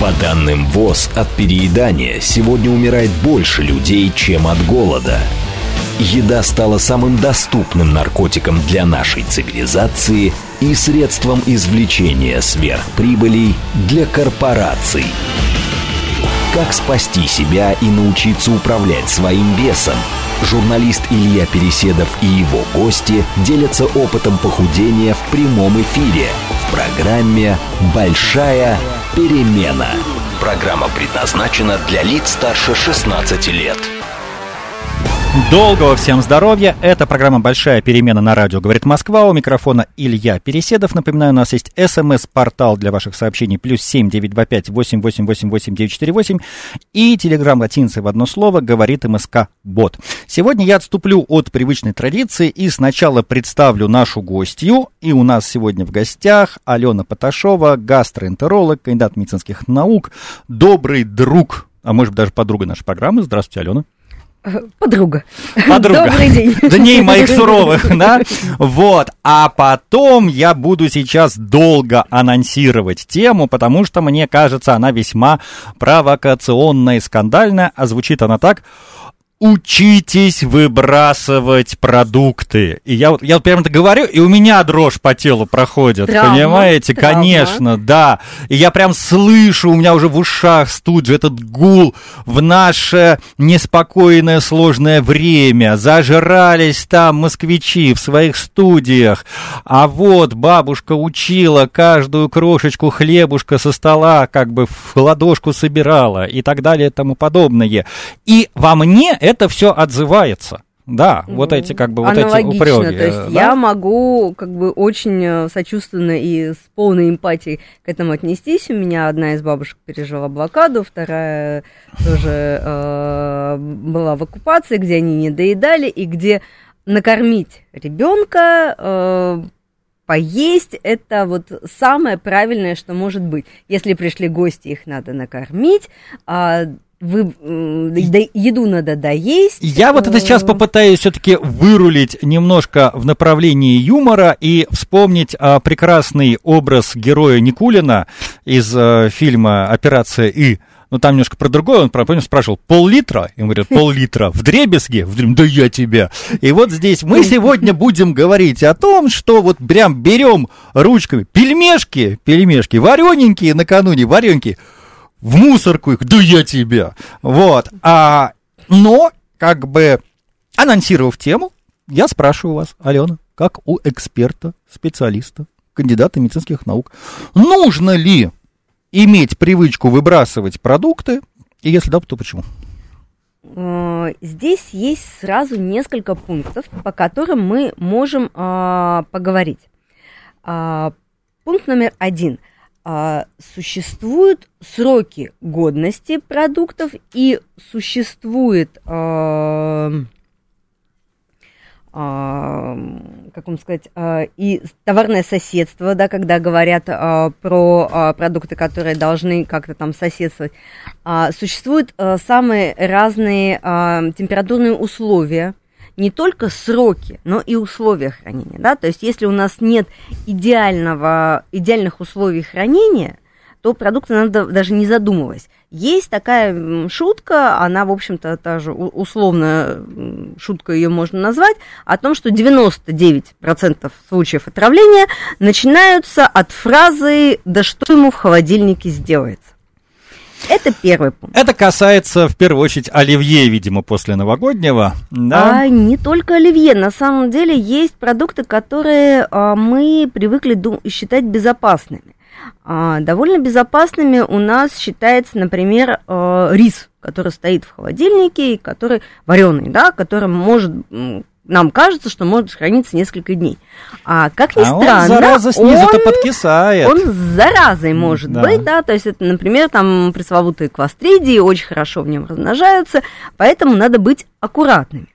По данным ВОЗ, от переедания сегодня умирает больше людей, чем от голода. Еда стала самым доступным наркотиком для нашей цивилизации и средством извлечения сверхприбылей для корпораций. Как спасти себя и научиться управлять своим весом? Журналист Илья Переседов и его гости делятся опытом похудения в прямом эфире в программе «Большая перемена». Программа предназначена для лиц старше 16 лет. Долгого всем здоровья. Это программа «Большая перемена» на радио «Говорит Москва». У микрофона Илья Переседов. Напоминаю, у нас есть смс-портал для ваших сообщений плюс семь девять два пять восемь восемь восемь восемь девять четыре восемь и телеграмм латинцы в одно слово «Говорит МСК Бот». Сегодня я отступлю от привычной традиции и сначала представлю нашу гостью. И у нас сегодня в гостях Алена Поташова, гастроэнтеролог, кандидат медицинских наук, добрый друг, а может быть даже подруга нашей программы. Здравствуйте, Алена. Подруга. Подруга. Добрый день. Дней моих суровых, да? Вот. А потом я буду сейчас долго анонсировать тему, потому что, мне кажется, она весьма провокационная и скандальная, а звучит она так – учитесь выбрасывать продукты. И я вот, я вот прямо это говорю, и у меня дрожь по телу проходит, Травма, понимаете? травма. Конечно, да. И я прям слышу, у меня уже в ушах студию этот гул в наше неспокойное сложное время. Зажрались там москвичи в своих студиях. А вот бабушка учила каждую крошечку хлебушка со стола, как бы в ладошку собирала и так далее и тому подобное. И во мне это все отзывается. Да, вот эти как бы вот эти упреки. то есть да? я могу как бы очень э, сочувственно и с полной эмпатией к этому отнестись. У меня одна из бабушек пережила блокаду, вторая тоже э, была в оккупации, где они не доедали и где накормить ребенка э, поесть это вот самое правильное, что может быть. Если пришли гости, их надо накормить, а вы, да- еду надо доесть. Я вот это сейчас э, попытаюсь все-таки вырулить немножко в направлении юмора и вспомнить а, прекрасный образ героя Никулина из а, фильма «Операция И». Ну, там немножко про другое, он, помню, спрашивал, пол-литра? Ему говорят, пол-литра. В дребезге? В Да я тебя. И вот здесь мы сегодня будем говорить о том, что вот прям берем ручками пельмешки, пельмешки, варененькие накануне, варененькие, в мусорку их, да я тебя. Вот. А, но, как бы, анонсировав тему, я спрашиваю вас, Алена, как у эксперта, специалиста, кандидата медицинских наук, нужно ли иметь привычку выбрасывать продукты, и если да, то почему? Э, Здесь есть сразу несколько пунктов, по которым мы можем а, поговорить. А, Пункт номер один. А, Существуют сроки годности продуктов и существует, а, а, как вам сказать, а, и товарное соседство, да, когда говорят а, про а, продукты, которые должны как-то там соседствовать. А, Существуют а, самые разные а, температурные условия, не только сроки, но и условия хранения, да, то есть если у нас нет идеального, идеальных условий хранения, то продукты надо даже не задумываясь. Есть такая шутка, она, в общем-то, та же условная шутка ее можно назвать, о том, что 99% случаев отравления начинаются от фразы «да что ему в холодильнике сделается?». Это первый пункт. Это касается, в первую очередь, оливье, видимо, после новогоднего. Да? А не только оливье. На самом деле есть продукты, которые а, мы привыкли ду- считать безопасными. А, довольно безопасными у нас считается, например, э, рис, который стоит в холодильнике и который вареный, да, который может нам кажется, что может храниться несколько дней. А как ни а он, странно, зараза, снизу-то он- подкисает. он с заразой может Да. быть, да, то есть это, например, там пресловутые кластридии очень хорошо в нем размножаются, поэтому надо быть аккуратными.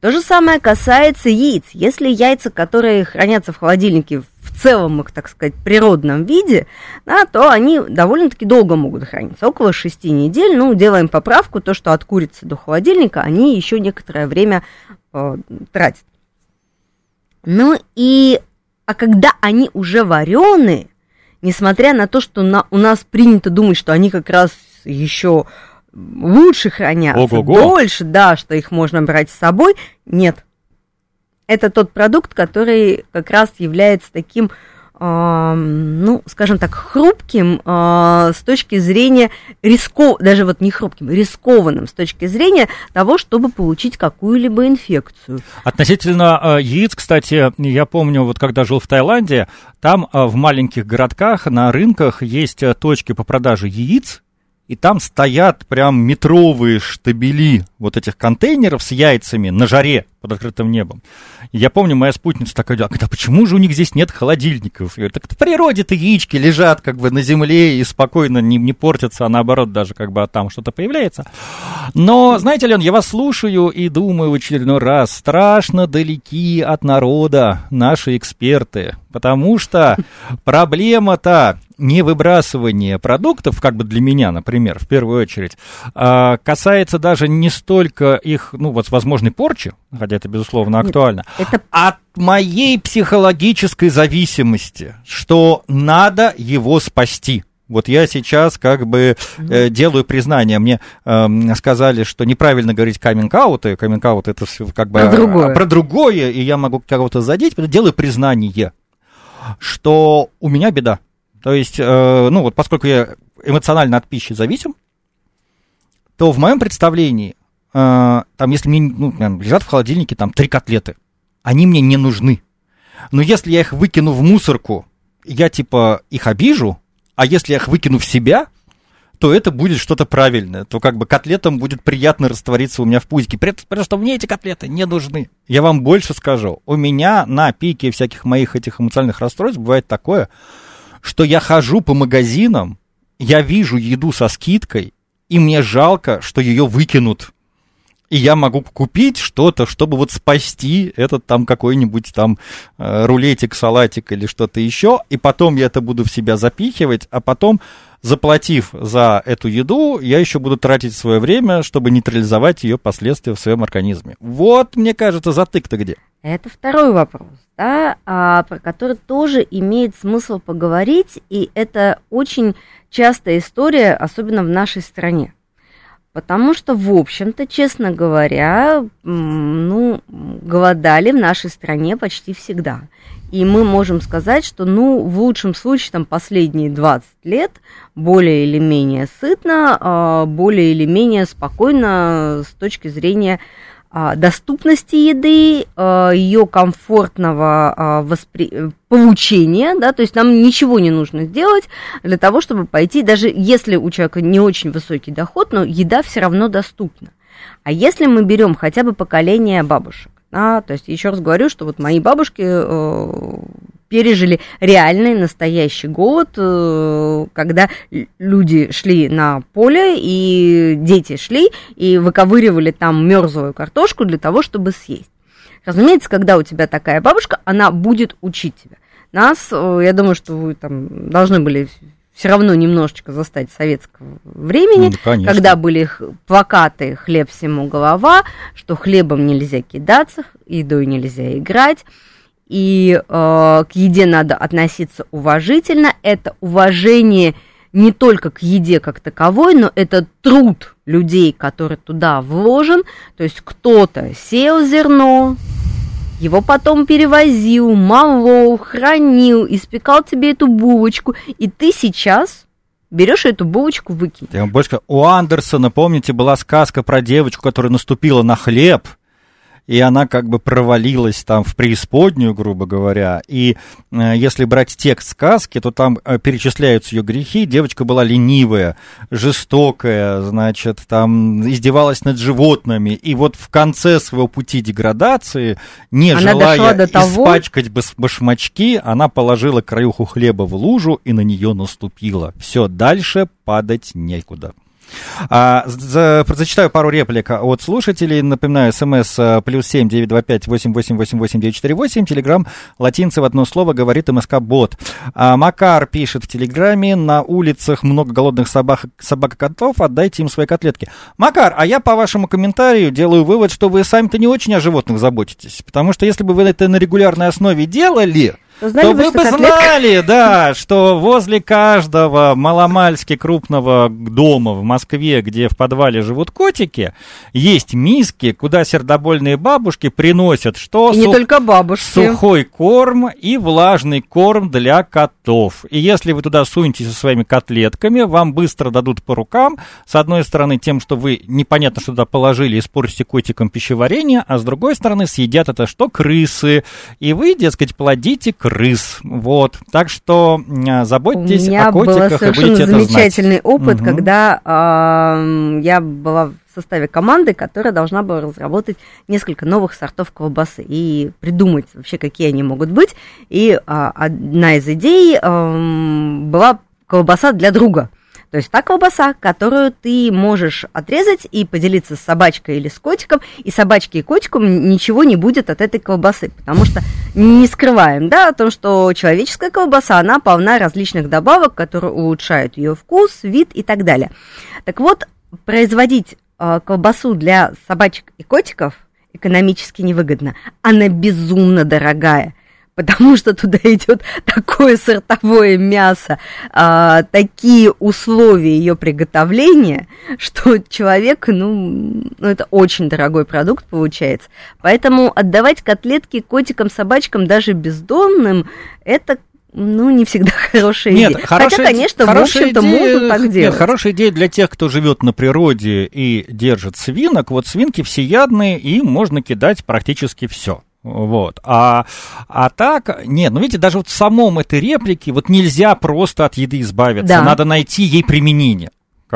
То же самое касается яиц. Если яйца, которые хранятся в холодильнике в целом их, так сказать, природном виде, да, то они довольно-таки долго могут храниться, около шести недель. Ну, делаем поправку, то, что от курицы до холодильника они еще некоторое время э, тратят. Ну и, а когда они уже вареные, несмотря на то, что на, у нас принято думать, что они как раз еще лучше хранятся, Ого-го. дольше, да, что их можно брать с собой, нет. Это тот продукт, который как раз является таким ну, скажем так, хрупким а, с точки зрения рисков, даже вот не хрупким, рискованным с точки зрения того, чтобы получить какую-либо инфекцию. Относительно э, яиц, кстати, я помню, вот когда жил в Таиланде, там э, в маленьких городках на рынках есть точки по продаже яиц, и там стоят прям метровые штабели вот этих контейнеров с яйцами на жаре под открытым небом. Я помню, моя спутница такая говорит, а почему же у них здесь нет холодильников? Я говорю, так в природе-то яички лежат как бы на земле и спокойно не, не портятся, а наоборот даже как бы там что-то появляется. Но, знаете, Лен, я вас слушаю и думаю в очередной раз, страшно далеки от народа наши эксперты, потому что проблема-то не выбрасывание продуктов, как бы для меня, например, в первую очередь, а, касается даже не столько их, ну, вот возможной порчи, хотя это, безусловно, актуально, это- от моей психологической зависимости, что надо его спасти. Вот я сейчас как бы э, делаю признание. Мне эм, сказали, что неправильно говорить каминг-аут, и каминг-аут это все как бы... Про другое. про другое, и я могу кого-то задеть, делаю признание, что у меня беда. То есть, э, ну вот поскольку я эмоционально от пищи зависим, то в моем представлении, э, там, если мне ну, лежат в холодильнике там три котлеты, они мне не нужны. Но если я их выкину в мусорку, я типа их обижу, а если я их выкину в себя, то это будет что-то правильное. То как бы котлетам будет приятно раствориться у меня в пузике. Потому что мне эти котлеты не нужны. Я вам больше скажу. У меня на пике всяких моих этих эмоциональных расстройств бывает такое, что я хожу по магазинам, я вижу еду со скидкой, и мне жалко, что ее выкинут. И я могу купить что-то, чтобы вот спасти этот там какой-нибудь там э, рулетик, салатик или что-то еще, и потом я это буду в себя запихивать, а потом, заплатив за эту еду, я еще буду тратить свое время, чтобы нейтрализовать ее последствия в своем организме. Вот, мне кажется, затык-то где. Это второй вопрос, да, а, про который тоже имеет смысл поговорить, и это очень частая история, особенно в нашей стране. Потому что, в общем-то, честно говоря, ну, голодали в нашей стране почти всегда. И мы можем сказать, что, ну, в лучшем случае, там, последние 20 лет более или менее сытно, а, более или менее спокойно с точки зрения доступности еды, а, ее комфортного а, воспри... получения, да, то есть нам ничего не нужно сделать для того, чтобы пойти, даже если у человека не очень высокий доход, но еда все равно доступна. А если мы берем хотя бы поколение бабушек, да, то есть еще раз говорю, что вот мои бабушки э, пережили реальный настоящий голод, э, когда люди шли на поле и дети шли и выковыривали там мерзлую картошку для того, чтобы съесть. Разумеется, когда у тебя такая бабушка, она будет учить тебя. Нас, э, я думаю, что вы там должны были все равно немножечко застать советского времени, Ну, конечно. когда были плакаты «Хлеб всему голова», что хлебом нельзя кидаться, едой нельзя играть, и э, к еде надо относиться уважительно. Это уважение не только к еде как таковой, но это труд людей, который туда вложен. То есть кто-то сеял зерно, его потом перевозил, молол, хранил, испекал тебе эту булочку, и ты сейчас берешь эту булочку, выкинь. Я вам больше у Андерсона, помните, была сказка про девочку, которая наступила на хлеб, и она как бы провалилась там в преисподнюю, грубо говоря. И э, если брать текст сказки, то там э, перечисляются ее грехи. Девочка была ленивая, жестокая, значит, там издевалась над животными. И вот в конце своего пути деградации, не Она желая до того- испачкать башмачки, она положила краюху хлеба в лужу и на нее наступила. Все, дальше падать некуда. А, за- зачитаю пару реплик от слушателей. Напоминаю, смс а, плюс семь девять два пять восемь восемь восемь восемь девять четыре восемь. Телеграмм латинцы в одно слово говорит МСК Бот. А, Макар пишет в Телеграме: на улицах много голодных собак, собак и котов, отдайте им свои котлетки. Макар, а я по вашему комментарию делаю вывод, что вы сами-то не очень о животных заботитесь. Потому что если бы вы это на регулярной основе делали, знали то вы что бы котлетка- знали, да, что возле каждого маломальски крупного дома в Москве, где в подвале живут котики, есть миски, куда сердобольные бабушки приносят что? И не Сух- только бабушки. Сухой корм и влажный корм для котов. И если вы туда сунетесь со своими котлетками, вам быстро дадут по рукам. С одной стороны, тем, что вы непонятно что туда положили, испортите котикам пищеварение, а с другой стороны, съедят это что? Крысы. И вы, дескать, плодите крыс. Вот. Так что а, заботьтесь У меня о был котиках и совершенно будете это знать. замечательный опыт, Мгм. когда ам, я была составе команды, которая должна была разработать несколько новых сортов колбасы и придумать вообще, какие они могут быть. И а, одна из идей ам, была колбаса для друга. То есть та колбаса, которую ты можешь отрезать и поделиться с собачкой или с котиком, и собачке и котику ничего не будет от этой колбасы, потому что не скрываем, да, о том, что человеческая колбаса, она полна различных добавок, которые улучшают ее вкус, вид и так далее. Так вот, производить колбасу для собачек и котиков экономически невыгодно. Она безумно дорогая потому что туда идет такое сортовое мясо, а, такие условия ее приготовления, что человек, ну, ну, это очень дорогой продукт получается. Поэтому отдавать котлетки котикам, собачкам, даже бездомным, это ну, не всегда хорошая Нет, идея. хорошая, Хотя, конечно, в общем-то, идея- могут так нет, делать. хорошая идея для тех, кто живет на природе и держит свинок. Вот свинки всеядные, и им можно кидать практически все. Вот. А, а так, нет, ну видите, даже вот в самом этой реплике вот нельзя просто от еды избавиться. Да. Надо найти ей применение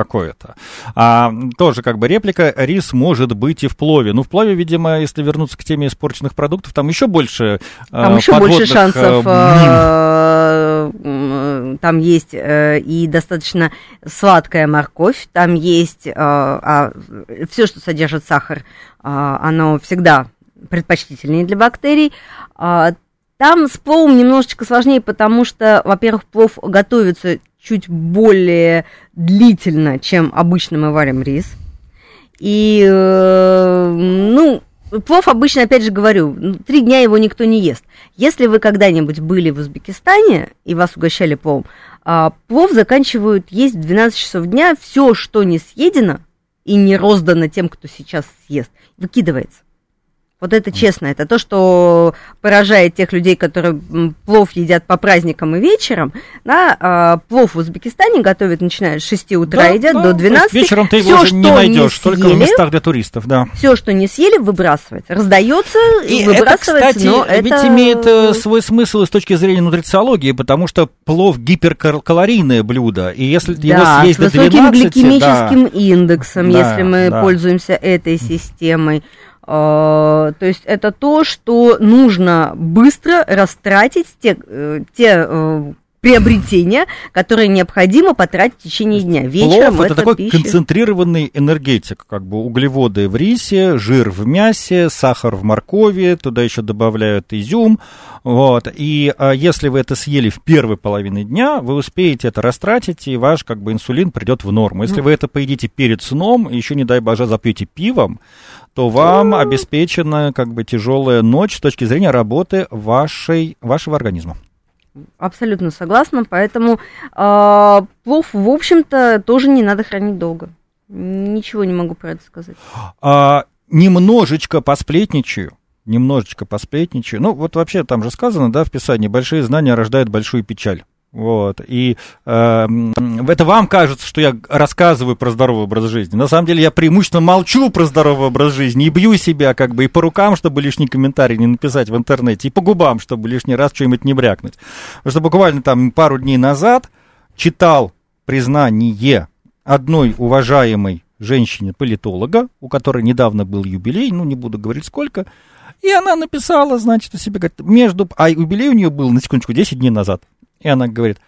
какое-то. А, тоже как бы реплика, рис может быть и в плове. Ну, в плове, видимо, если вернуться к теме испорченных продуктов, там еще больше Там э, еще больше подводных, шансов. э, э, Там есть э, и достаточно сладкая морковь, там есть все, что содержит сахар, а, оно всегда предпочтительнее для бактерий. А, Там с пловом немножечко сложнее, потому что, во-первых, плов готовится чуть более длительно, чем обычно мы варим рис. И, э, ну, плов обычно, опять же говорю, три дня его никто не ест. Если вы когда-нибудь были в Узбекистане и вас угощали пловом, а, плов заканчивают есть в 12 часов дня. Все, что не съедено и не роздано тем, кто сейчас съест, выкидывается. Вот это честно, это то, что поражает тех людей, которые плов едят по праздникам и вечером. Да, а, плов в Узбекистане готовят, начиная с 6 утра, Да, едят да, до то есть 12. Вечером ты его уже не найдешь, только в местах для туристов, да. Все, что не съели, выбрасывается. Раздается и, выбрасывается. это, кстати, но ведь это... имеет э, свой смысл с точки зрения нутрициологии, потому что плов гиперкалорийное блюдо, и если Да, его съесть с до высоким 12, гликемическим индексом, Да, если мы да. пользуемся этой системой. А, То есть это то, что нужно быстро растратить те, э, те э, приобретения, которые необходимо потратить в течение дня. Вечером Плов это, такой пища. концентрированный энергетик, как бы углеводы в рисе, жир в мясе, сахар в моркови, туда еще добавляют изюм, вот. И а, если вы это съели в первой половине дня, вы успеете это растратить, и ваш как бы инсулин придет в норму. Если вы это поедите перед сном, еще не дай боже запьете пивом, то вам обеспечена как бы тяжелая ночь с точки зрения работы вашей, вашего организма. Абсолютно согласна, поэтому э, плов, в общем-то, тоже не надо хранить долго. Ничего не могу про это сказать. А, немножечко посплетничаю, немножечко посплетничаю. Ну, вот вообще там же сказано, да, в Писании, большие знания рождают большую печаль. Вот, и э, это вам кажется, что я рассказываю про здоровый образ жизни. На самом деле я преимущественно молчу про здоровый образ жизни и бью себя как бы и по рукам, чтобы лишний комментарий не написать в интернете, и по губам, чтобы лишний раз что-нибудь не брякнуть. Потому что буквально там пару дней назад читал признание одной уважаемой женщине-политолога, у которой недавно был юбилей, ну, не буду говорить сколько, и она написала, значит, у себя, говорит, между... А юбилей у нее был, на секундочку, 10 дней назад. И она говорит,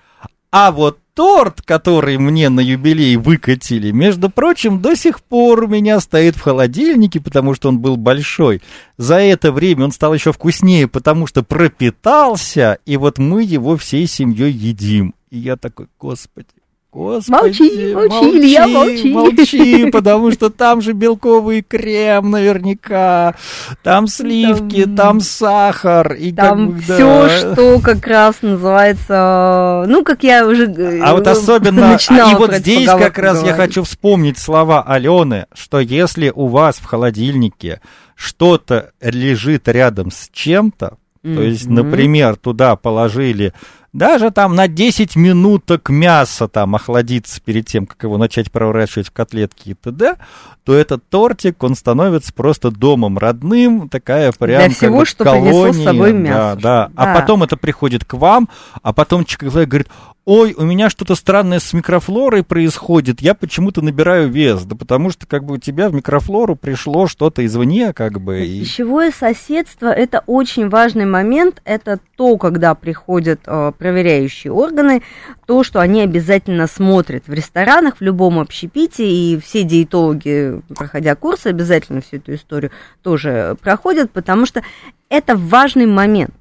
а вот торт, который мне на юбилей выкатили, между прочим, до сих пор у меня стоит в холодильнике, потому что он был большой. За это время он стал еще вкуснее, потому что пропитался, и вот мы его всей семьей едим. И я такой, господи, Господи, молчи, молчи, Илья, молчи. Молчи, потому что там же белковый крем наверняка, там сливки, там, там сахар. И там как, все, да. что как раз называется, ну, как я уже А вот особенно, а, и вот здесь как раз говорить. я хочу вспомнить слова Алены, что если у вас в холодильнике что-то лежит рядом с чем-то, mm-hmm. то есть, например, туда положили даже там на 10 минуток мясо там охладится перед тем, как его начать проворачивать в котлетки и т.д., то этот тортик, он становится просто домом родным, такая прям Для всего, бы, что колония. с собой мясо. Да, да. А потом это приходит к вам, а потом человек говорит, ой, у меня что-то странное с микрофлорой происходит, я почему-то набираю вес, да потому что как бы у тебя в микрофлору пришло что-то извне, как бы. И... Пищевое соседство – это очень важный момент, это то, когда приходят э, проверяющие органы, то, что они обязательно смотрят в ресторанах, в любом общепите, и все диетологи, проходя курсы, обязательно всю эту историю тоже проходят, потому что это важный момент.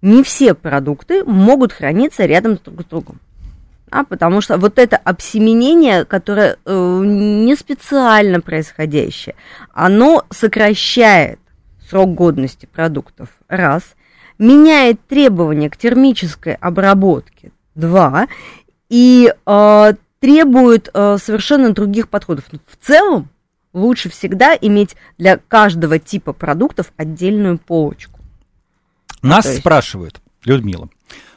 Не все продукты могут храниться рядом друг с другом. А, потому что вот это обсеменение, которое э, не специально происходящее, оно сокращает срок годности продуктов, раз, меняет требования к термической обработке, два, и э, требует э, совершенно других подходов. В целом, лучше всегда иметь для каждого типа продуктов отдельную полочку. Нас есть... спрашивают, Людмила,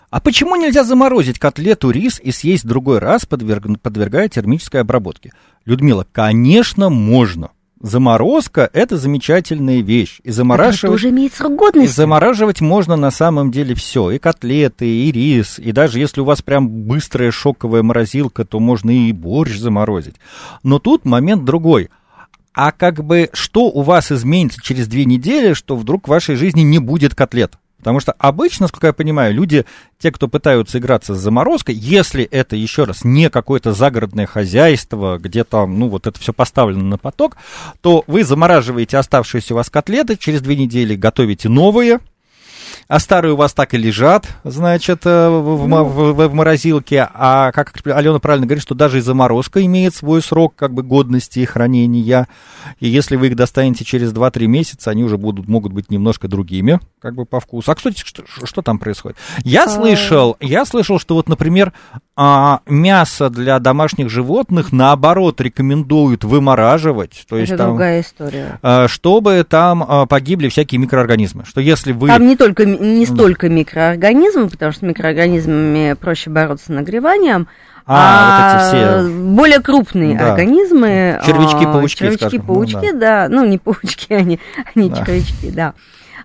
а почему нельзя заморозить котлету рис и съесть другой раз, подверг... подвергая термической обработке? Людмила, конечно, можно. Заморозка – это замечательная вещь. И замораживать, тоже имеет срок годности. И замораживать можно на самом деле все. И котлеты, и рис. И даже если у вас прям быстрая шоковая морозилка, то можно и борщ заморозить. Но тут момент другой. А как бы что у вас изменится через две недели, что вдруг в вашей жизни не будет котлет? Потому что обычно, насколько я понимаю, люди, те, кто пытаются играться с заморозкой, если это, еще раз, не какое-то загородное хозяйство, где там, ну, вот это все поставлено на поток, то вы замораживаете оставшиеся у вас котлеты, через две недели готовите новые, а старые у вас так и лежат, значит, э, в, ну. в, в, в морозилке. А как Алена правильно говорит, что даже и заморозка имеет свой срок как бы годности и хранения. И если вы их достанете через 2-3 месяца, они уже будут, могут быть немножко другими, как бы по вкусу. А, кстати, что, что там происходит? Я а... слышал, я слышал, что вот, например, а, мясо для домашних животных, наоборот, рекомендуют вымораживать. То есть Это там, другая история. А, чтобы там а, погибли всякие микроорганизмы. Что если вы... Там не только не столько микроорганизмов, потому что с микроорганизмами проще бороться нагреванием, а, а вот эти все... более крупные да. организмы. Червячки, а, паучки. Червячки, скажем. паучки, ну, да. да. Ну, не паучки, они, они да. червячки, да.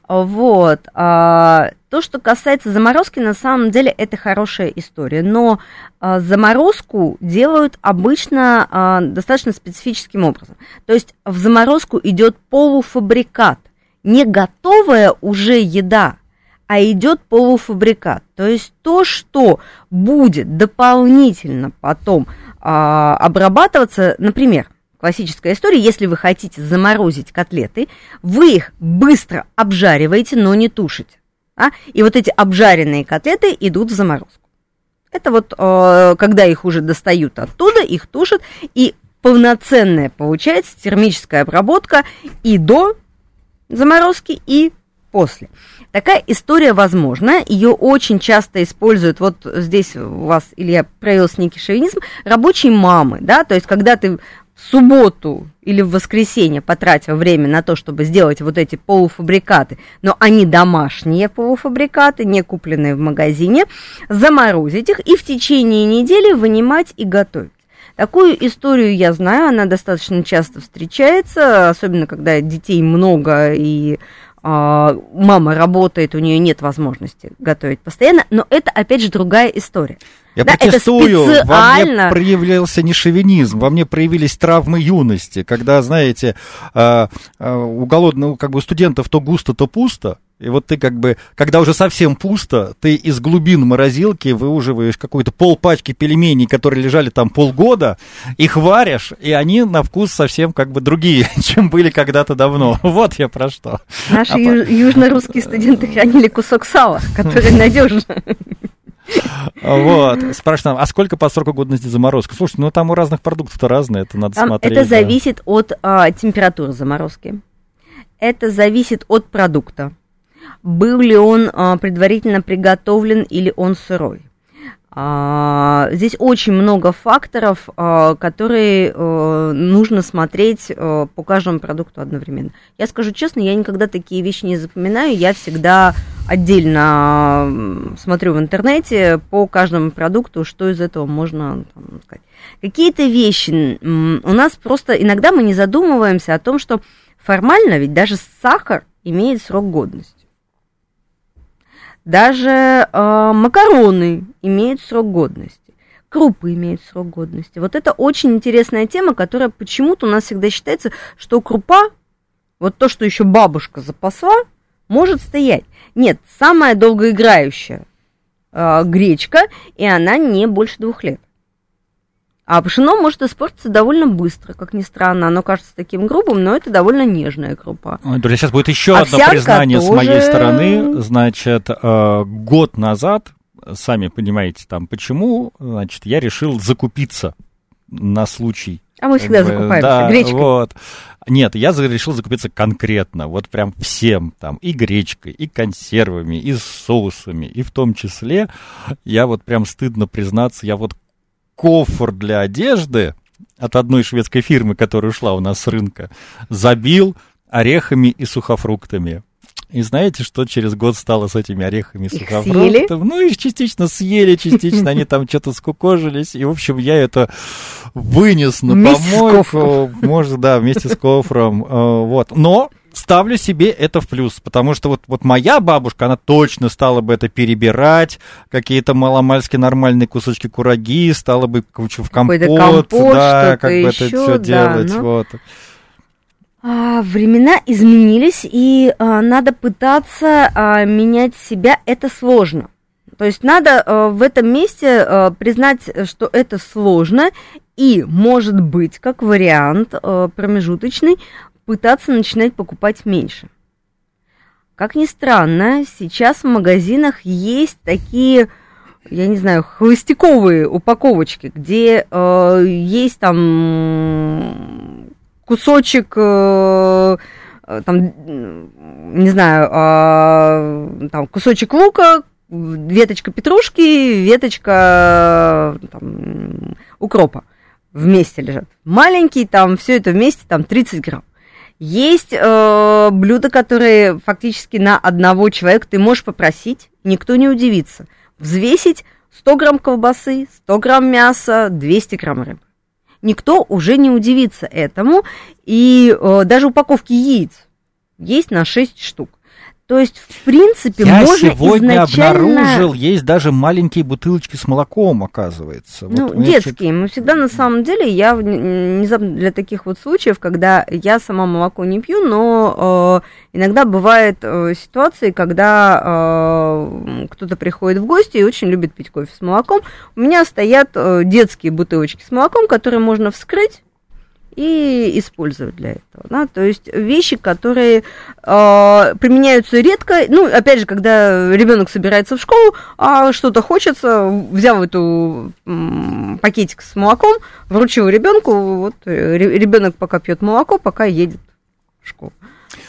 Вот. А, то, что касается заморозки, на самом деле это хорошая история. Но а, заморозку делают обычно а, достаточно специфическим образом. То есть в заморозку идет полуфабрикат, не готовая уже еда, а идет полуфабрикат. То есть то, что будет дополнительно потом а, обрабатываться, например, классическая история, если вы хотите заморозить котлеты, вы их быстро обжариваете, но не тушите. А? И вот эти обжаренные котлеты идут в заморозку. Это вот э, когда их уже достают оттуда, их тушат, и полноценная получается термическая обработка и до заморозки, и после. Такая история возможна, ее очень часто используют, вот здесь у вас, Илья, проявился некий шовинизм, рабочие мамы, да, то есть когда ты в субботу или в воскресенье потратил время на то, чтобы сделать вот эти полуфабрикаты, но они домашние полуфабрикаты, не купленные в магазине, заморозить их и в течение недели вынимать и готовить. Такую историю я знаю, она достаточно часто встречается, особенно когда детей много и мама работает, у нее нет возможности готовить постоянно, но это, опять же, другая история. Я да, протестую, это специально... во мне проявился не шовинизм, во мне проявились травмы юности, когда, знаете, а, а, у голодного, как бы у студентов то густо, то пусто, и вот ты как бы, когда уже совсем пусто, ты из глубин морозилки выуживаешь какую-то полпачки пельменей, которые лежали там полгода, их варишь, и они на вкус совсем как бы другие, чем были когда-то давно. Вот я про что. Наши а ю- южно-русские студенты хранили кусок сала, который надежно. Вот. Спрашивают, а сколько по сроку годности заморозка? Слушайте, ну там у разных продуктов разное, это надо Там смотреть. это да. зависит от а, температуры заморозки. Это зависит от продукта. Был ли он а, предварительно приготовлен или он сырой. А, здесь очень много факторов, а, которые а, нужно смотреть а, по каждому продукту одновременно. Я скажу честно, я никогда такие вещи не запоминаю, я всегда отдельно м, смотрю в интернете по каждому продукту, что из этого можно там, сказать. Какие-то вещи у нас просто иногда мы не задумываемся о том, что формально ведь даже сахар имеет срок годности. Даже э, макароны имеют срок годности. Крупы имеют срок годности. Вот это очень интересная тема, которая почему-то у нас всегда считается, что крупа, вот то, что еще бабушка запасла, может стоять. Нет, самая долгоиграющая э, гречка, и она не больше двух лет. А пшено может испортиться довольно быстро, как ни странно. Оно кажется таким грубым, но это довольно нежная крупа. Ой, Друзья, сейчас будет еще одно Овсянка признание с моей тоже- стороны. Значит, э, год назад, сами понимаете, там почему, значит, я решил закупиться на случай. А мы всегда закупаемся да, гречкой. Вот. Нет, я решил закупиться конкретно, вот прям всем, там, и гречкой, и консервами, и соусами, и в том числе, я вот прям стыдно признаться, я вот кофр для одежды от одной шведской фирмы, которая ушла у нас с рынка, забил орехами и сухофруктами. И знаете, что через год стало с этими орехами и сухофруктами? съели? Ну, их частично съели, частично они там что-то скукожились. И, в общем, я это вынес на помойку. Может, да, вместе с кофром. э, Вот. Но ставлю себе это в плюс, потому что вот, вот моя бабушка, она точно стала бы это перебирать, какие-то маломальски нормальные кусочки кураги, стала бы короче, в компот, компот, да, как бы это ещё, все да, делать. ну. Вот. А, времена изменились, и а, надо пытаться а, менять себя. Это сложно. То есть надо а, в этом месте а, признать, что это сложно, и, может быть, как вариант а, промежуточный, пытаться начинать покупать меньше. Как ни странно, сейчас в магазинах есть такие, я не знаю, холостяковые упаковочки, где э, есть там кусочек, э, э, там, не знаю, а, там кусочек лука, веточка петрушки, веточка э, там, укропа вместе лежат. Маленький, там все это вместе, там 30 грамм. Есть э, блюда, которые фактически на одного человека ты можешь попросить, никто не удивится. Взвесить 100 грамм колбасы, 100 грамм мяса, 200 грамм рыбы. Никто уже не удивится этому. И э, даже упаковки яиц есть на 6 штук. То есть, в принципе, Я можно сегодня изначально... обнаружил, есть даже маленькие бутылочки с молоком, оказывается. Ну, Вот детские. Мы всегда, на самом деле, я внезапно для таких вот случаев, когда я сама молоко не пью, но э, иногда бывают э, ситуации, когда э, кто-то приходит в гости и очень любит пить кофе с молоком. У меня стоят э, детские бутылочки с молоком, которые можно вскрыть и использовать для этого. Да? То есть вещи, которые э, применяются редко. Ну, опять же, когда ребенок собирается в школу, а что-то хочется, взял эту м, пакетик с молоком, вручил ребенку, вот ребенок пока пьет молоко, пока едет в школу.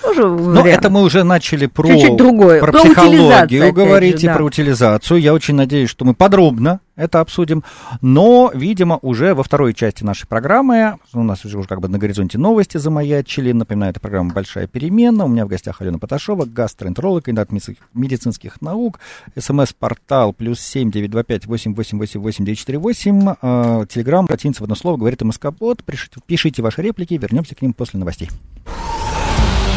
Тоже Но это мы уже начали про, Чуть-чуть другое. про, Про психологию говорить же, и да. про утилизацию. Я очень надеюсь, что мы подробно это обсудим. Но, видимо, уже во второй части нашей программы, у нас уже, как бы на горизонте новости замаячили. Напоминаю, это программа «Большая перемена». У меня в гостях Алена Поташова, гастроэнтеролог, кандидат медици- медицинских наук, смс-портал плюс семь девять два пять восемь восемь восемь восемь девять четыре восемь. э, Телеграмм, латиница в одно слово, говорит МСК-бот. Пишите, пишите ваши реплики, вернемся к ним после новостей.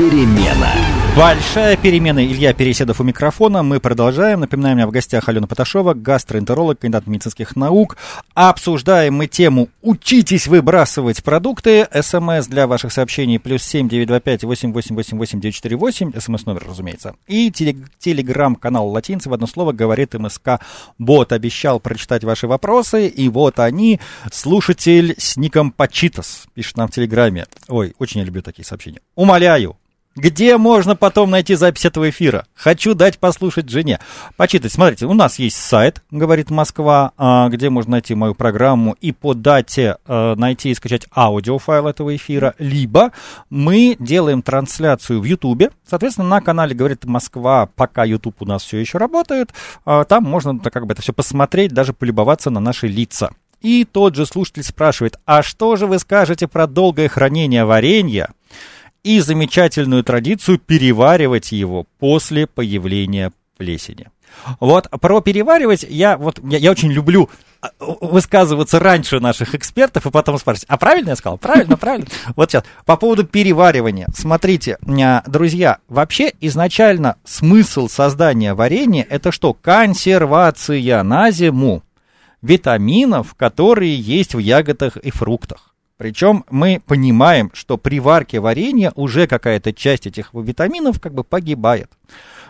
перемена». Большая перемена. Илья Переседов у микрофона. Мы продолжаем. Напоминаем, меня в гостях Алена Поташова, гастроэнтеролог, кандидат медицинских наук. Обсуждаем мы тему «Учитесь выбрасывать продукты». СМС для ваших сообщений плюс семь девять два пять восемь восемь восемь восемь девять четыре восемь. СМС номер, разумеется. И телеграм-канал латинцы в одно слово говорит МСК Бот. Обещал прочитать ваши вопросы. И вот они. Слушатель с ником Почитас пишет нам в телеграме. Ой, очень я люблю такие сообщения. Умоляю, где можно потом найти запись этого эфира? Хочу дать послушать жене. Почитать. Смотрите, у нас есть сайт, говорит Москва, а, где можно найти мою программу и по дате а, найти и скачать аудиофайл этого эфира. Либо мы делаем трансляцию в Ютубе. Соответственно, на канале говорит Москва, пока Ютуб у нас все еще работает. А, там можно как бы это все посмотреть, даже полюбоваться на наши лица. И тот же слушатель спрашивает, а что же вы скажете про долгое хранение варенья? И замечательную традицию переваривать его после появления плесени. Вот про переваривать я вот я, я очень люблю а, высказываться раньше наших экспертов и потом спрашивать, а правильно я сказал? Правильно, правильно. Вот сейчас, по поводу переваривания. Смотрите, а, друзья, вообще изначально смысл создания варенья это что? Консервация на зиму витаминов, которые есть в ягодах и фруктах. Причем мы понимаем, что при варке варенья уже какая-то часть этих витаминов как бы погибает.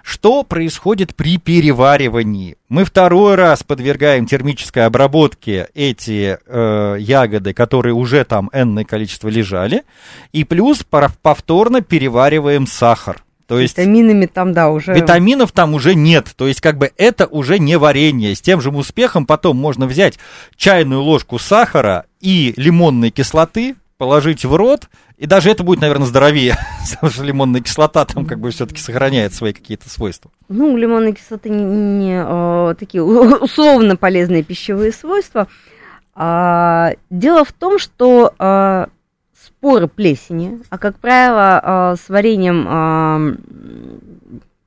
Что происходит при переваривании? Мы второй раз подвергаем термической обработке эти э, ягоды, которые уже там энное количество лежали, и плюс повторно перевариваем сахар. То есть витаминами там, да, уже... Витаминов там уже нет. То есть, как бы это уже не варенье. С тем же успехом потом можно взять чайную ложку сахара и лимонной кислоты, положить в рот, и даже это будет, наверное, здоровее, потому что лимонная кислота там как бы все-таки сохраняет свои какие-то свойства. Ну, лимонная кислота не, не э, такие условно полезные пищевые свойства. А, дело в том, что э, споры плесени, а как правило а, с вареньем а,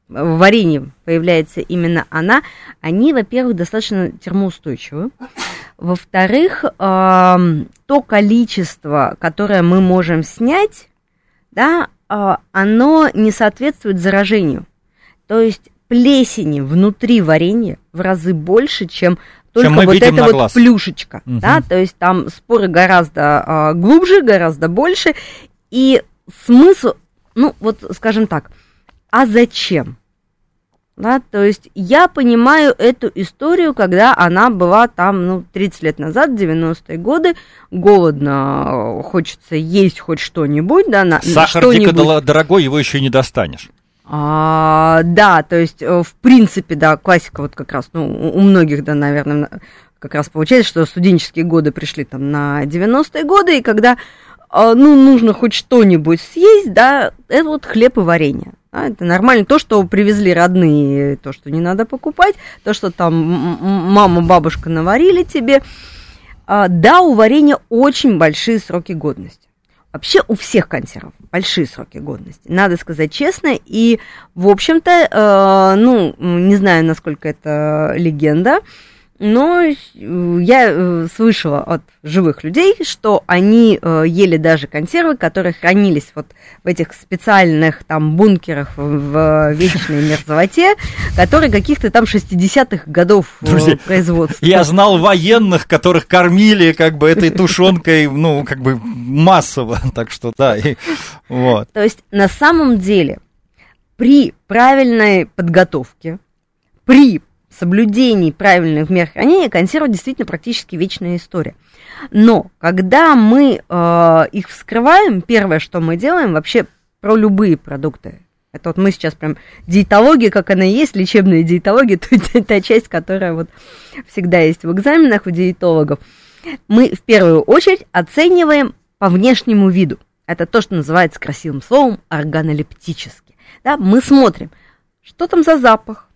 в варенье появляется именно она, они, во-первых, достаточно термоустойчивы. Во-вторых, а, то количество, которое мы можем снять, да, оно не соответствует заражению. То есть плесени внутри варенья в разы больше, чем только Чем вот эта вот глаз. плюшечка, угу. да, то есть там споры гораздо а, глубже, гораздо больше, и смысл, ну вот скажем так, а зачем? Да, то есть я понимаю эту историю, когда она была там, ну, 30 лет назад, 90-е годы, голодно, хочется есть хоть что-нибудь, да, на, Сахар дико дорогой, его еще и не достанешь. А, да, то есть, э, в принципе, да, классика вот как раз, ну, у многих, да, наверное, как раз получается, что студенческие годы пришли там на 90-е годы, и когда, а, ну, нужно хоть что-нибудь съесть, да, это вот хлеб и варенье. Да, это нормально. То, что привезли родные, то, что не надо покупать, то, что там мама, бабушка наварили тебе. А, да, у варенья очень большие сроки годности. Вообще у всех консервов большие сроки годности, надо сказать честно. И, в общем-то, э, ну, не знаю, насколько это легенда, но э, я э, слышала от живых людей, что они э, ели даже консервы, которые хранились вот в этих специальных там бункерах в вечной мерзлоте, которые каких-то там 60-х годов Друзья, производства. Я знал военных, которых кормили как бы этой тушенкой, ну, как бы массово, так что да, и, вот. То есть на самом деле при правильной подготовке, при соблюдении правильных мер хранения консерва действительно практически вечная история. Но когда мы э, их вскрываем, первое, что мы делаем, вообще про любые продукты. Это вот мы сейчас прям диетология, как она есть, лечебная диетология, то есть та часть, которая вот всегда есть в экзаменах у диетологов. Мы в первую очередь оцениваем по внешнему виду. Это то, что называется красивым словом органолептически. Да, мы смотрим, что там за запах,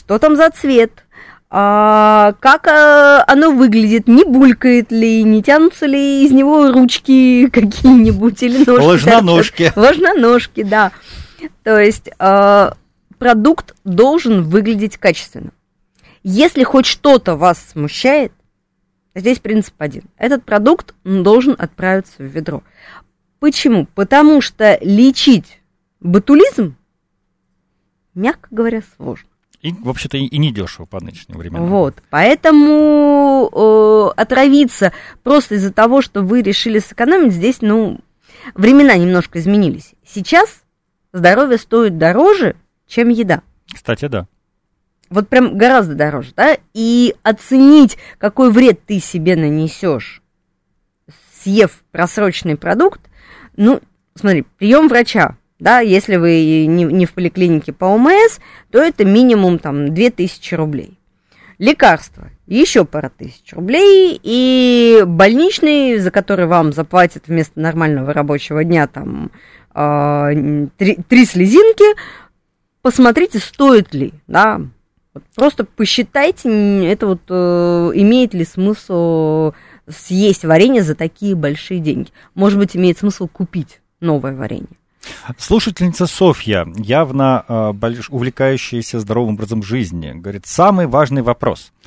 что там за цвет, а, как а, оно выглядит, не булькает ли, не тянутся ли из него ручки какие-нибудь или ножки. Ложноножки. Ложноножки, да. То есть а, продукт должен выглядеть качественно. Если хоть что-то вас смущает, здесь принцип один. Этот продукт должен отправиться в ведро. Почему? Потому что лечить ботулизм мягко говоря, сложно. И, в общем-то, и не дешево по нынешним временам. Вот, поэтому э, отравиться просто из-за того, что вы решили сэкономить, здесь, ну, времена немножко изменились. Сейчас здоровье стоит дороже, чем еда. Кстати, да. Вот прям гораздо дороже, да? И оценить, какой вред ты себе нанесешь, съев просроченный продукт, ну, смотри, прием врача, да, если вы не, не в поликлинике по ОМС, то это минимум там 2000 рублей. Лекарства еще пара тысяч рублей, и больничный, за который вам заплатят вместо нормального рабочего дня там э, три, три слезинки, посмотрите, стоит ли, да, просто посчитайте, это вот э, имеет ли смысл съесть варенье за такие большие деньги. Может быть, имеет смысл купить новое варенье. Слушательница Софья, явно э, увлекающаяся здоровым образом жизни, говорит, самый важный вопрос –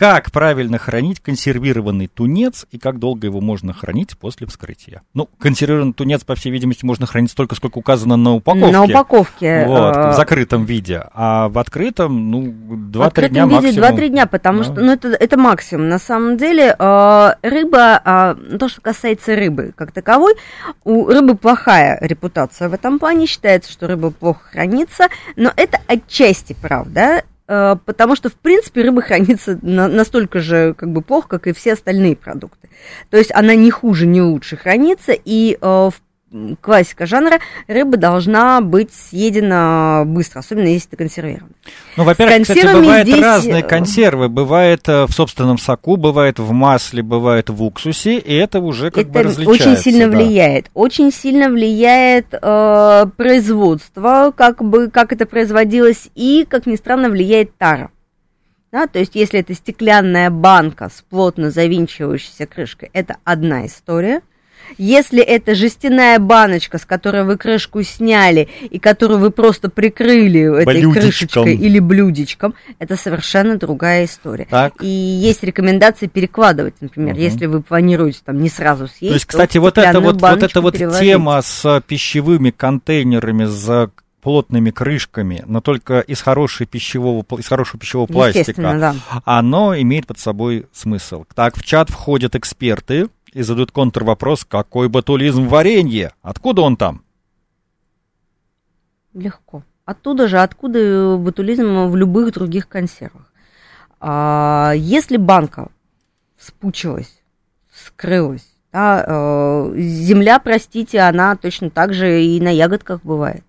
как правильно хранить консервированный тунец и как долго его можно хранить после вскрытия? Ну, консервированный тунец, по всей видимости, можно хранить столько, сколько указано на упаковке. На упаковке. Вот, в закрытом виде. А в открытом, ну, 2-3 дня виде максимум. 2-3 дня, потому да. что, ну, это, это максимум. На самом деле, э, рыба, э, то, что касается рыбы как таковой, у рыбы плохая репутация в этом плане. Считается, что рыба плохо хранится, но это отчасти правда. Э, потому что, в принципе, рыба хранится на, настолько же как бы плохо, как и все остальные продукты. То есть она не хуже, не лучше хранится, и э, в классика жанра, рыба должна быть съедена быстро, особенно если это консервировано. Ну, во-первых, кстати, бывают здесь... разные консервы. Бывает э, в собственном соку, бывает в масле, бывает в уксусе, и это уже как это бы различается. очень сильно да. влияет. Очень сильно влияет э, производство, как бы, как это производилось, и, как ни странно, влияет тара. Да, то есть, если это стеклянная банка с плотно завинчивающейся крышкой, это одна история. Если это жестяная баночка, с которой вы крышку сняли и которую вы просто прикрыли этой Блюдечком. крышечкой или блюдечком, это совершенно другая история. Так. И есть рекомендации перекладывать, например, угу. если вы планируете там не сразу съесть. То есть, кстати, вот это вот, вот эта вот тема с пищевыми контейнерами, за плотными крышками, но только из хорошего пищевого, из хорошего пищевого пластика, да. оно имеет под собой смысл. Так, в чат входят эксперты, и задают контрвопрос, какой батулизм варенье? Откуда он там? Легко. Оттуда же, откуда батулизм в любых других консервах. А, если банка спучилась, скрылась, да, э, земля, простите, она точно так же и на ягодках бывает.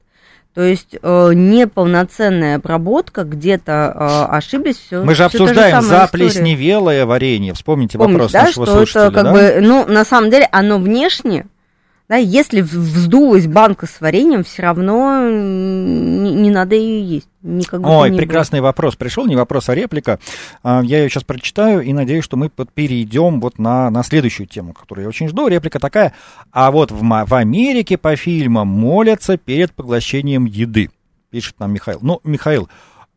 То есть э, неполноценная обработка, где-то э, ошиблись, все. Мы же обсуждаем заплесневелое варенье. Вспомните Помните, вопрос да, нашего что слушателя. Это, как да? бы, ну, на самом деле, оно внешне, да, если вздулась банка с вареньем, все равно не, не надо ее есть. Никак Ой, прекрасный будет. вопрос пришел, не вопрос, а реплика. А, я ее сейчас прочитаю и надеюсь, что мы перейдем вот на, на следующую тему, которую я очень жду. Реплика такая. А вот в, в Америке по фильмам молятся перед поглощением еды, пишет нам Михаил. Ну, Михаил,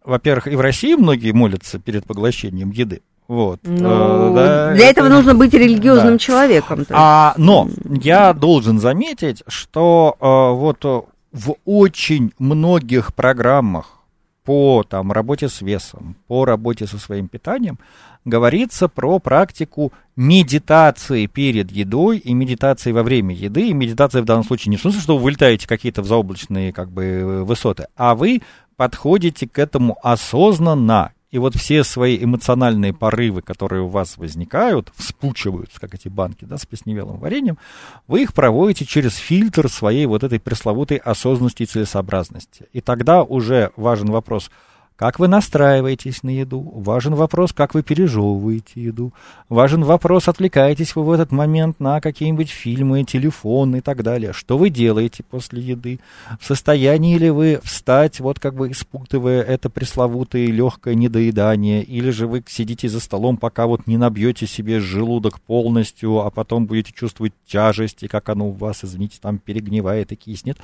во-первых, и в России многие молятся перед поглощением еды. Вот. Ну, э, да, для это... этого нужно быть религиозным да. человеком. А, но я должен заметить, что э, вот в очень многих программах по там, работе с весом, по работе со своим питанием говорится про практику медитации перед едой и медитации во время еды. И медитация в данном случае не в смысле, что вы вылетаете какие-то в заоблачные как бы, высоты, а вы подходите к этому осознанно и вот все свои эмоциональные порывы, которые у вас возникают, вспучиваются, как эти банки, да, с плесневелым вареньем, вы их проводите через фильтр своей вот этой пресловутой осознанности и целесообразности. И тогда уже важен вопрос – как вы настраиваетесь на еду? Важен вопрос, как вы пережевываете еду. Важен вопрос, отвлекаетесь вы в этот момент на какие-нибудь фильмы, телефон и так далее. Что вы делаете после еды? В состоянии ли вы встать, вот как бы испытывая это пресловутое легкое недоедание? Или же вы сидите за столом, пока вот не набьете себе желудок полностью, а потом будете чувствовать тяжесть, и как оно у вас, извините, там перегнивает и киснет.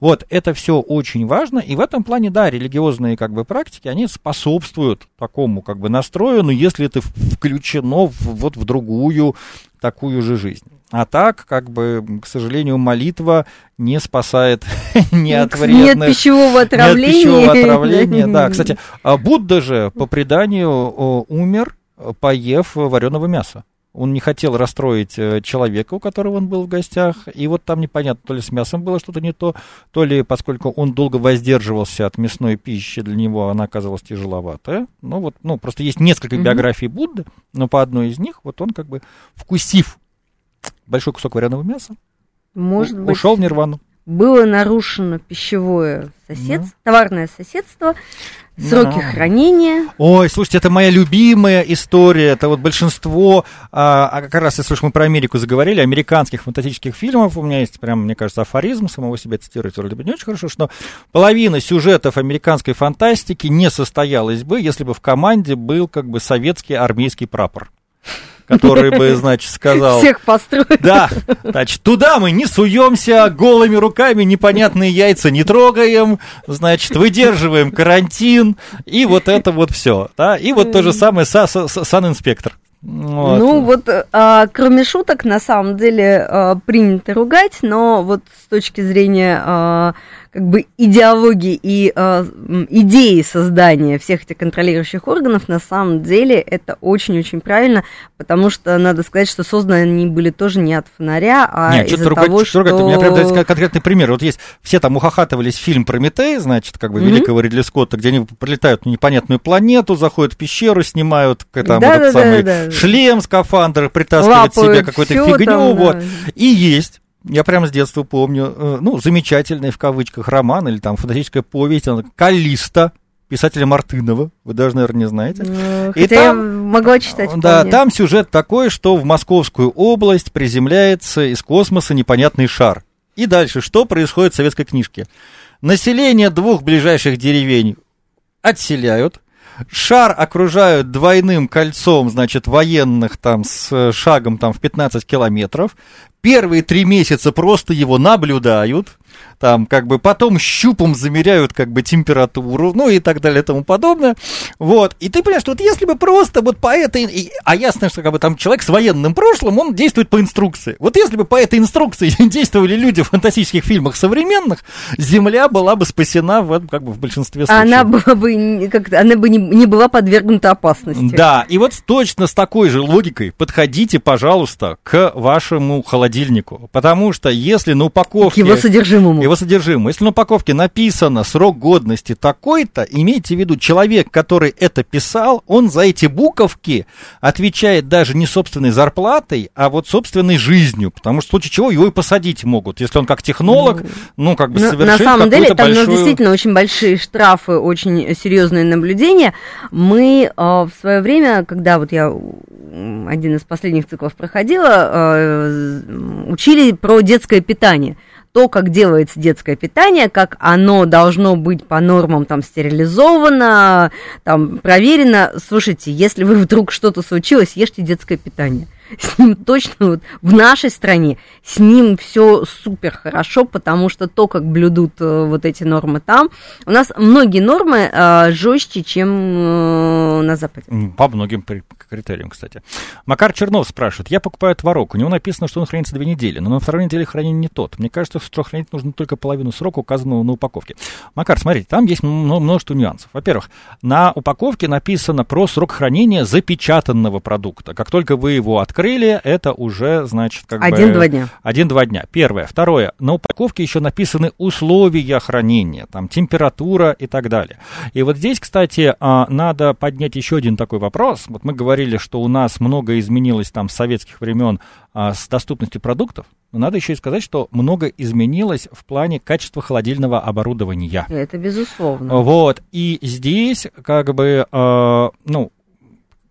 Вот, это все очень важно. И в этом плане, да, религиозные как бы практики, практики, они способствуют такому как бы настрою, но если это включено в, вот в другую такую же жизнь. А так, как бы, к сожалению, молитва не спасает ни от вредных... Нет пищевого отравления. Нет пищевого отравления, да. Кстати, а Будда же, по преданию, умер, поев вареного мяса. Он не хотел расстроить э, человека, у которого он был в гостях. И вот там непонятно, то ли с мясом было что-то не то, то ли поскольку он долго воздерживался от мясной пищи, для него она оказалась тяжеловатая. Ну вот, ну просто есть несколько mm-hmm. биографий Будды, но по одной из них вот он как бы вкусив большой кусок вареного мяса, Может у- быть, ушел в нирвану. Было нарушено пищевое соседство, ну. товарное соседство, сроки ну. хранения. Ой, слушайте, это моя любимая история. Это вот большинство, а, а как раз, если уж мы про Америку заговорили, американских фантастических фильмов, у меня есть прям, мне кажется, афоризм, самого себя цитировать вроде бы не очень хорошо, что половина сюжетов американской фантастики не состоялась бы, если бы в команде был как бы советский армейский прапор который бы, значит, сказал... Всех построить. Да, значит, туда мы не суемся, голыми руками непонятные яйца не трогаем, значит, выдерживаем карантин, и вот это вот все, да, и вот то же самое санинспектор. Вот. Ну вот, а, кроме шуток, на самом деле а, принято ругать, но вот с точки зрения а, как бы идеологии и э, идеи создания всех этих контролирующих органов, на самом деле это очень-очень правильно, потому что надо сказать, что созданы они были тоже не от фонаря, а Нет, из-за того, что... Ругать, у меня прям дать конкретный пример. Вот есть, все там ухахатывались фильм «Прометей», значит, как бы mm-hmm. великого Ридли Скотта, где они прилетают на непонятную планету, заходят в пещеру, снимают там, да, этот да, самый да, да. шлем, скафандр, притаскивают Лапают себе какую-то фигню, там, вот. Да. И есть я прямо с детства помню, э, ну, замечательный в кавычках роман или там фантастическая повесть, Калиста, писателя Мартынова, вы даже, наверное, не знаете. Ну, и там, я могла читать. Да, вполне. там сюжет такой, что в Московскую область приземляется из космоса непонятный шар. И дальше, что происходит в советской книжке? Население двух ближайших деревень отселяют, шар окружают двойным кольцом, значит, военных там с шагом там в 15 километров, первые три месяца просто его наблюдают, там как бы потом щупом замеряют как бы температуру, ну и так далее и тому подобное, вот, и ты понимаешь, что вот если бы просто вот по этой, а ясно, что как бы там человек с военным прошлым, он действует по инструкции, вот если бы по этой инструкции действовали люди в фантастических фильмах современных, Земля была бы спасена в, как бы в большинстве случаев. Она была бы, как она бы не, не была подвергнута опасности. Да, и вот точно с такой же логикой подходите, пожалуйста, к вашему холодильнику, потому что если на упаковке... К его содержимому его содержимое. Если на упаковке написано срок годности такой-то, имейте в виду, человек, который это писал, он за эти буковки отвечает даже не собственной зарплатой, а вот собственной жизнью, потому что в случае чего его и посадить могут, если он как технолог, ну, ну как бы совершит На самом деле, там большую... действительно очень большие штрафы, очень серьезные наблюдения. Мы э, в свое время, когда вот я один из последних циклов проходила, э, учили про детское питание то, как делается детское питание, как оно должно быть по нормам там стерилизовано, там проверено. Слушайте, если вы вдруг что-то случилось, ешьте детское питание с ним точно вот в нашей стране с ним все супер хорошо, потому что то, как блюдут э, вот эти нормы там, у нас многие нормы э, жестче, чем э, на Западе. По многим критериям, кстати. Макар Чернов спрашивает, я покупаю творог, у него написано, что он хранится две недели, но на второй неделе хранения не тот. Мне кажется, что хранить нужно только половину срока, указанного на упаковке. Макар, смотрите, там есть множество нюансов. Во-первых, на упаковке написано про срок хранения запечатанного продукта. Как только вы его открыли, открыли, это уже, значит, как Один-два бы... Один-два дня. Один-два дня. Первое. Второе. На упаковке еще написаны условия хранения, там, температура и так далее. И вот здесь, кстати, а, надо поднять еще один такой вопрос. Вот мы говорили, что у нас много изменилось там с советских времен а, с доступностью продуктов. Но надо еще и сказать, что много изменилось в плане качества холодильного оборудования. Это безусловно. Вот. И здесь, как бы, э, ну,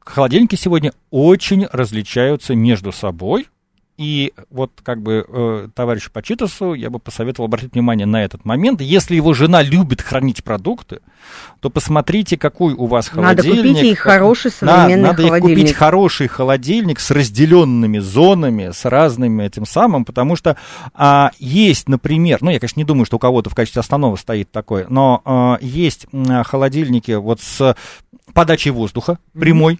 холодильники сегодня очень различаются между собой. И вот как бы э, товарищу Почитасу я бы посоветовал обратить внимание на этот момент. Если его жена любит хранить продукты, то посмотрите, какой у вас холодильник. Надо купить ей хороший современный надо холодильник. Надо купить хороший холодильник с разделенными зонами, с разными этим самым, потому что а, есть, например, ну я, конечно, не думаю, что у кого-то в качестве основного стоит такое, но а, есть а, холодильники вот с подачей воздуха прямой,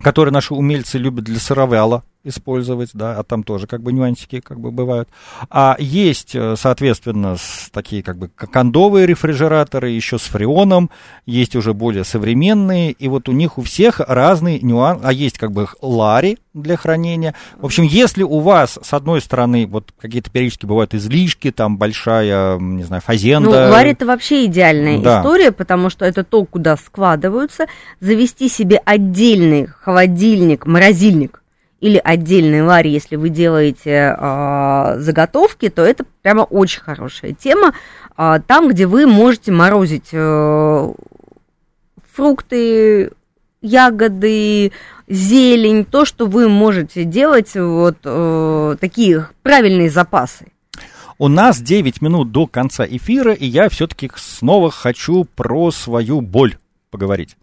который наши умельцы любят для сыровяла. Использовать, да, а там тоже как бы нюансики как бы бывают. А есть, э, соответственно, такие как бы кондовые рефрижераторы, еще с фреоном, есть уже более современные, и вот у них у всех разный нюанс, а есть как бы лари для хранения. В общем, если у вас, с одной стороны, вот какие-то периодически бывают излишки, там большая, не знаю, фазенда. Ну, лари это вообще идеальная да. история, потому что это то, куда складываются. Завести себе отдельный холодильник, морозильник, или отдельный ларь, если вы делаете э, заготовки, то это прямо очень хорошая тема. Э, там, где вы можете морозить э, фрукты, ягоды, зелень, то, что вы можете делать, вот э, такие правильные запасы. У нас 9 минут до конца эфира, и я все-таки снова хочу про свою боль поговорить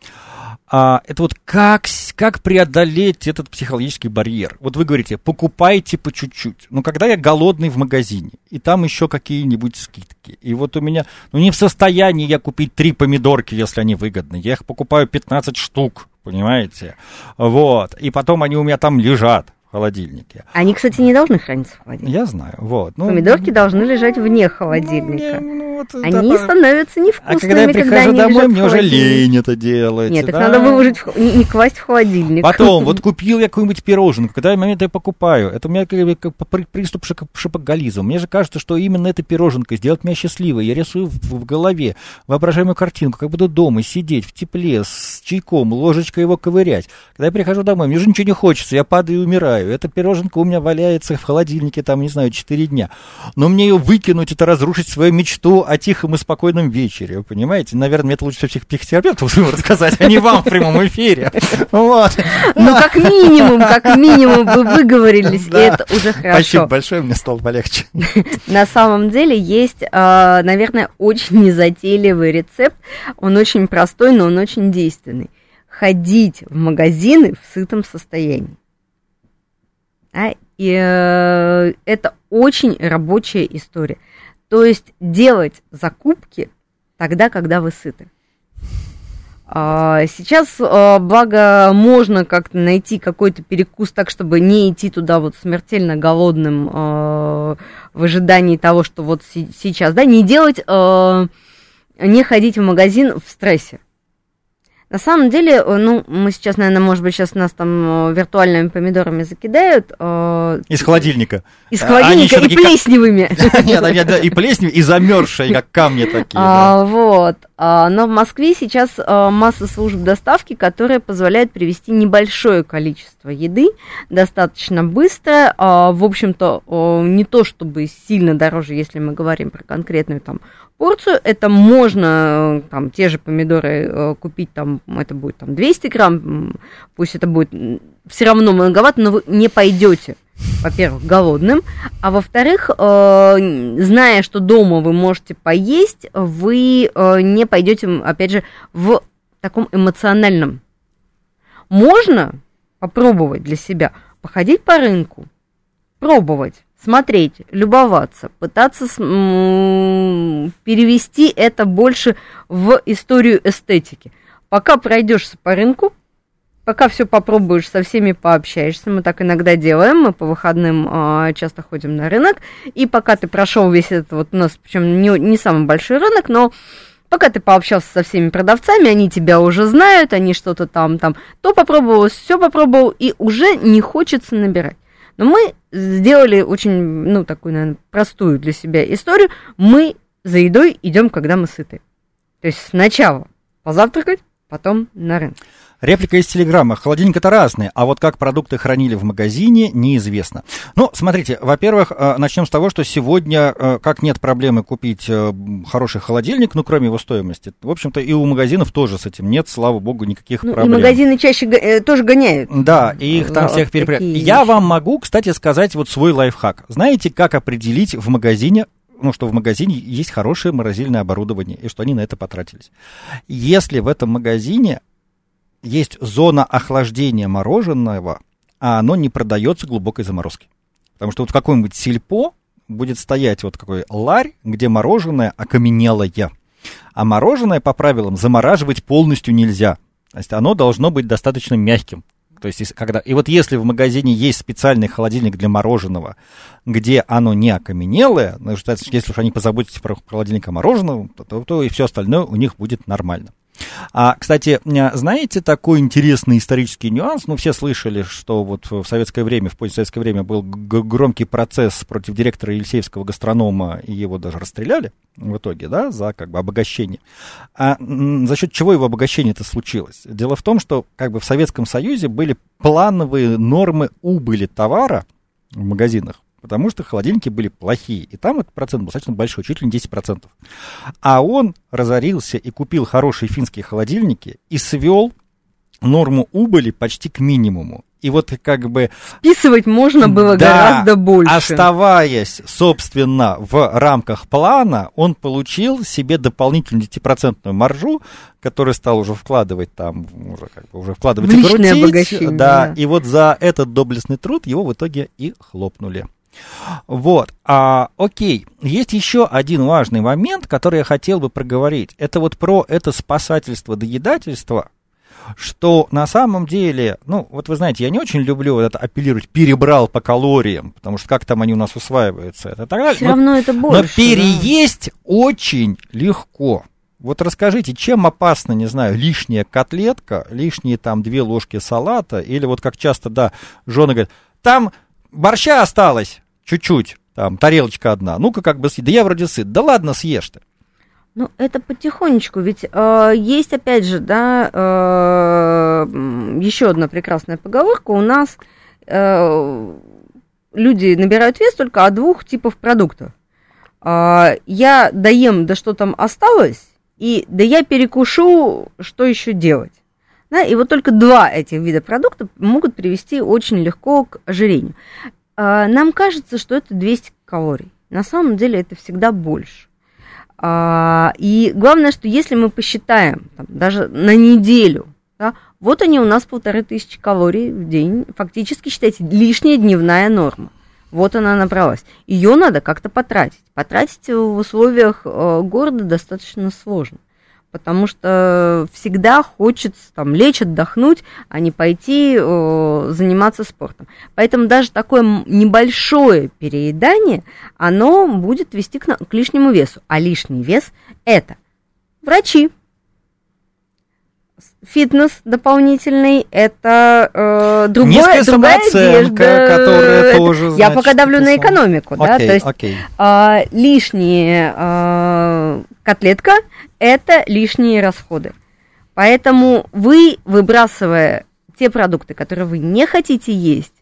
а, это вот как, как преодолеть этот психологический барьер. Вот вы говорите, покупайте по чуть-чуть. Но когда я голодный в магазине, и там еще какие-нибудь скидки, и вот у меня, ну не в состоянии я купить три помидорки, если они выгодны, я их покупаю 15 штук, понимаете? Вот, и потом они у меня там лежат холодильнике. Они, кстати, не должны храниться в холодильнике. Я знаю, вот. Ну, Помидорки должны лежать вне холодильника. Ну, не, ну, вот, Они да, становятся невкусными, А когда я прихожу когда домой, мне уже лень это делать. Нет, да? надо выложить, в, не, не класть в холодильник. Потом, вот купил я какую-нибудь пироженку, когда момент я покупаю, это у меня как приступ шопоголизма. Мне же кажется, что именно эта пироженка сделает меня счастливой. Я рисую в, в голове воображаемую картинку, как буду дома сидеть в тепле с чайком, ложечкой его ковырять. Когда я прихожу домой, мне же ничего не хочется, я падаю и умираю знаю. Эта пироженка у меня валяется в холодильнике, там, не знаю, 4 дня. Но мне ее выкинуть, это разрушить свою мечту о тихом и спокойном вечере, вы понимаете? Наверное, мне это лучше всех психотерапевтов рассказать, а не вам в прямом эфире. Вот. Ну, как минимум, как минимум вы выговорились, и это уже хорошо. Спасибо большое, мне стало полегче. На самом деле есть, а, наверное, очень незатейливый рецепт. Он очень простой, но он очень действенный ходить в магазины в сытом состоянии. А, и э, это очень рабочая история. То есть делать закупки тогда, когда вы сыты. А, сейчас, а, благо, можно как-то найти какой-то перекус так, чтобы не идти туда вот смертельно голодным а, в ожидании того, что вот сейчас, да, не делать, не ходить в магазин в стрессе. На самом деле, э, ну, мы сейчас, наверное, может быть, сейчас нас там э, виртуальными помидорами закидают. Э, из холодильника. Из холодильника и плесневыми. Нет, и плесневыми, и замерзшие, как камни такие. А, вот. А, но в Москве сейчас масса служб доставки, которые позволяют привезти небольшое количество еды достаточно быстро. А, в общем-то, не то чтобы сильно дороже, если мы говорим про конкретную там порцию. Это можно, там, те же помидоры э, купить, там, это будет там 200 грамм, пусть это будет все равно многовато, но вы не пойдете, во-первых, голодным, а во-вторых, э, зная, что дома вы можете поесть, вы э, не пойдете, опять же, в таком эмоциональном. Можно попробовать для себя, походить по рынку, пробовать смотреть, любоваться, пытаться перевести это больше в историю эстетики. Пока пройдешься по рынку, пока все попробуешь, со всеми пообщаешься, мы так иногда делаем, мы по выходным э, часто ходим на рынок, и пока ты прошел весь этот вот у нас, причем не, не самый большой рынок, но пока ты пообщался со всеми продавцами, они тебя уже знают, они что-то там, там, то попробовал, все попробовал, и уже не хочется набирать. Но мы сделали очень, ну, такую, наверное, простую для себя историю. Мы за едой идем, когда мы сыты. То есть сначала позавтракать, потом на рынок. Реплика из Телеграма. Холодильник это разные, а вот как продукты хранили в магазине, неизвестно. Ну, смотрите, во-первых, э, начнем с того, что сегодня, э, как нет проблемы купить э, хороший холодильник, ну, кроме его стоимости, в общем-то, и у магазинов тоже с этим нет, слава богу, никаких ну, проблем. И магазины чаще э, тоже гоняют. Да, и их там всех перепрягают. Я вам могу, кстати, сказать вот свой лайфхак. Знаете, как определить в магазине ну, что в магазине есть хорошее морозильное оборудование, и что они на это потратились. Если в этом магазине есть зона охлаждения мороженого, а оно не продается глубокой заморозки. Потому что вот в каком-нибудь сельпо будет стоять вот какой ларь, где мороженое окаменелое. А мороженое по правилам замораживать полностью нельзя. То есть оно должно быть достаточно мягким. То есть, когда... И вот если в магазине есть специальный холодильник для мороженого, где оно не окаменелое, ну, если уж они позаботятся про холодильник мороженого, то, то и все остальное у них будет нормально. А, кстати, знаете такой интересный исторический нюанс? Ну, все слышали, что вот в советское время, в постсоветское время был громкий процесс против директора Елисеевского гастронома, и его даже расстреляли в итоге, да, за как бы обогащение. А за счет чего его обогащение это случилось? Дело в том, что как бы в Советском Союзе были плановые нормы убыли товара в магазинах потому что холодильники были плохие, и там этот процент был достаточно большой, чуть ли не 10%. А он разорился и купил хорошие финские холодильники и свел норму убыли почти к минимуму. И вот как бы... Списывать можно было да, гораздо больше. Оставаясь, собственно, в рамках плана, он получил себе дополнительную 10% маржу, которую стал уже вкладывать там, уже, как бы, уже вкладывать в и крутить. Да, да, и вот за этот доблестный труд его в итоге и хлопнули. Вот, а, окей, есть еще один важный момент, который я хотел бы проговорить. Это вот про это спасательство, доедательство, что на самом деле, ну, вот вы знаете, я не очень люблю вот это апеллировать, перебрал по калориям, потому что как там они у нас усваиваются, это так далее. Все но, равно это больше. Но переесть да. очень легко. Вот расскажите, чем опасна, не знаю, лишняя котлетка, лишние там две ложки салата, или вот как часто, да, жены говорят, там борща осталось, чуть-чуть, там, тарелочка одна, ну-ка как бы съесть, да я вроде сыт, да ладно, съешь ты. Ну, это потихонечку, ведь э, есть, опять же, да, э, еще одна прекрасная поговорка, у нас э, люди набирают вес только от двух типов продуктов. Э, я доем, да что там осталось, и да я перекушу, что еще делать. Да, и вот только два этих вида продуктов могут привести очень легко к ожирению. А, нам кажется, что это 200 калорий. На самом деле это всегда больше. А, и главное, что если мы посчитаем там, даже на неделю, да, вот они у нас полторы тысячи калорий в день, фактически, считайте, лишняя дневная норма. Вот она набралась. Ее надо как-то потратить. Потратить в условиях э, города достаточно сложно потому что всегда хочется там лечь, отдохнуть, а не пойти э, заниматься спортом. Поэтому даже такое небольшое переедание, оно будет вести к, к лишнему весу. А лишний вес это врачи, фитнес дополнительный, это э, другое, другая одежда. которая тоже, Я пока давлю на экономику, окей, да, то есть окей. Э, лишние э, котлетка – это лишние расходы. Поэтому вы, выбрасывая те продукты, которые вы не хотите есть,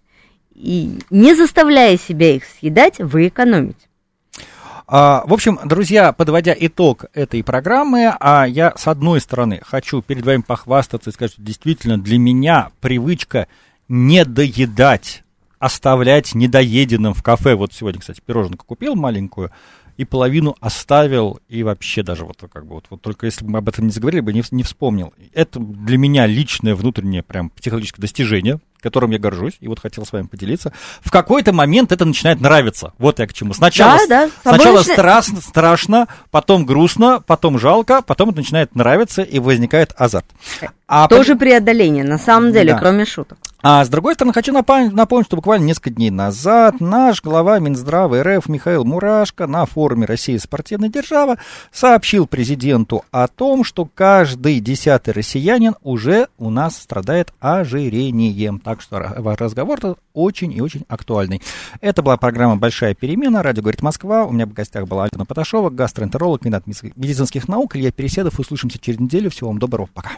и не заставляя себя их съедать, вы экономите. А, в общем, друзья, подводя итог этой программы, а я с одной стороны хочу перед вами похвастаться и сказать, что действительно для меня привычка не доедать, оставлять недоеденным в кафе. Вот сегодня, кстати, пироженку купил маленькую, и половину оставил, и вообще даже вот как бы вот, вот только если бы мы об этом не заговорили бы, не, не вспомнил. Это для меня личное внутреннее прям психологическое достижение, которым я горжусь, и вот хотел с вами поделиться. В какой-то момент это начинает нравиться. Вот я к чему. Сначала, да, да. сначала начина... страшно, страшно, потом грустно, потом жалко, потом это начинает нравиться, и возникает азарт. А Тоже по... преодоление, на самом деле, да. кроме шуток. А с другой стороны, хочу напомнить, напомнить, что буквально несколько дней назад наш глава Минздрава РФ Михаил Мурашко на форуме «Россия спортивная держава» сообщил президенту о том, что каждый десятый россиянин уже у нас страдает ожирением. Так что разговор очень и очень актуальный. Это была программа «Большая перемена». Радио «Говорит Москва». У меня в гостях была Альтана Поташова, гастроэнтеролог, кандидат медицинских наук. Илья Переседов. Услышимся через неделю. Всего вам доброго. Пока.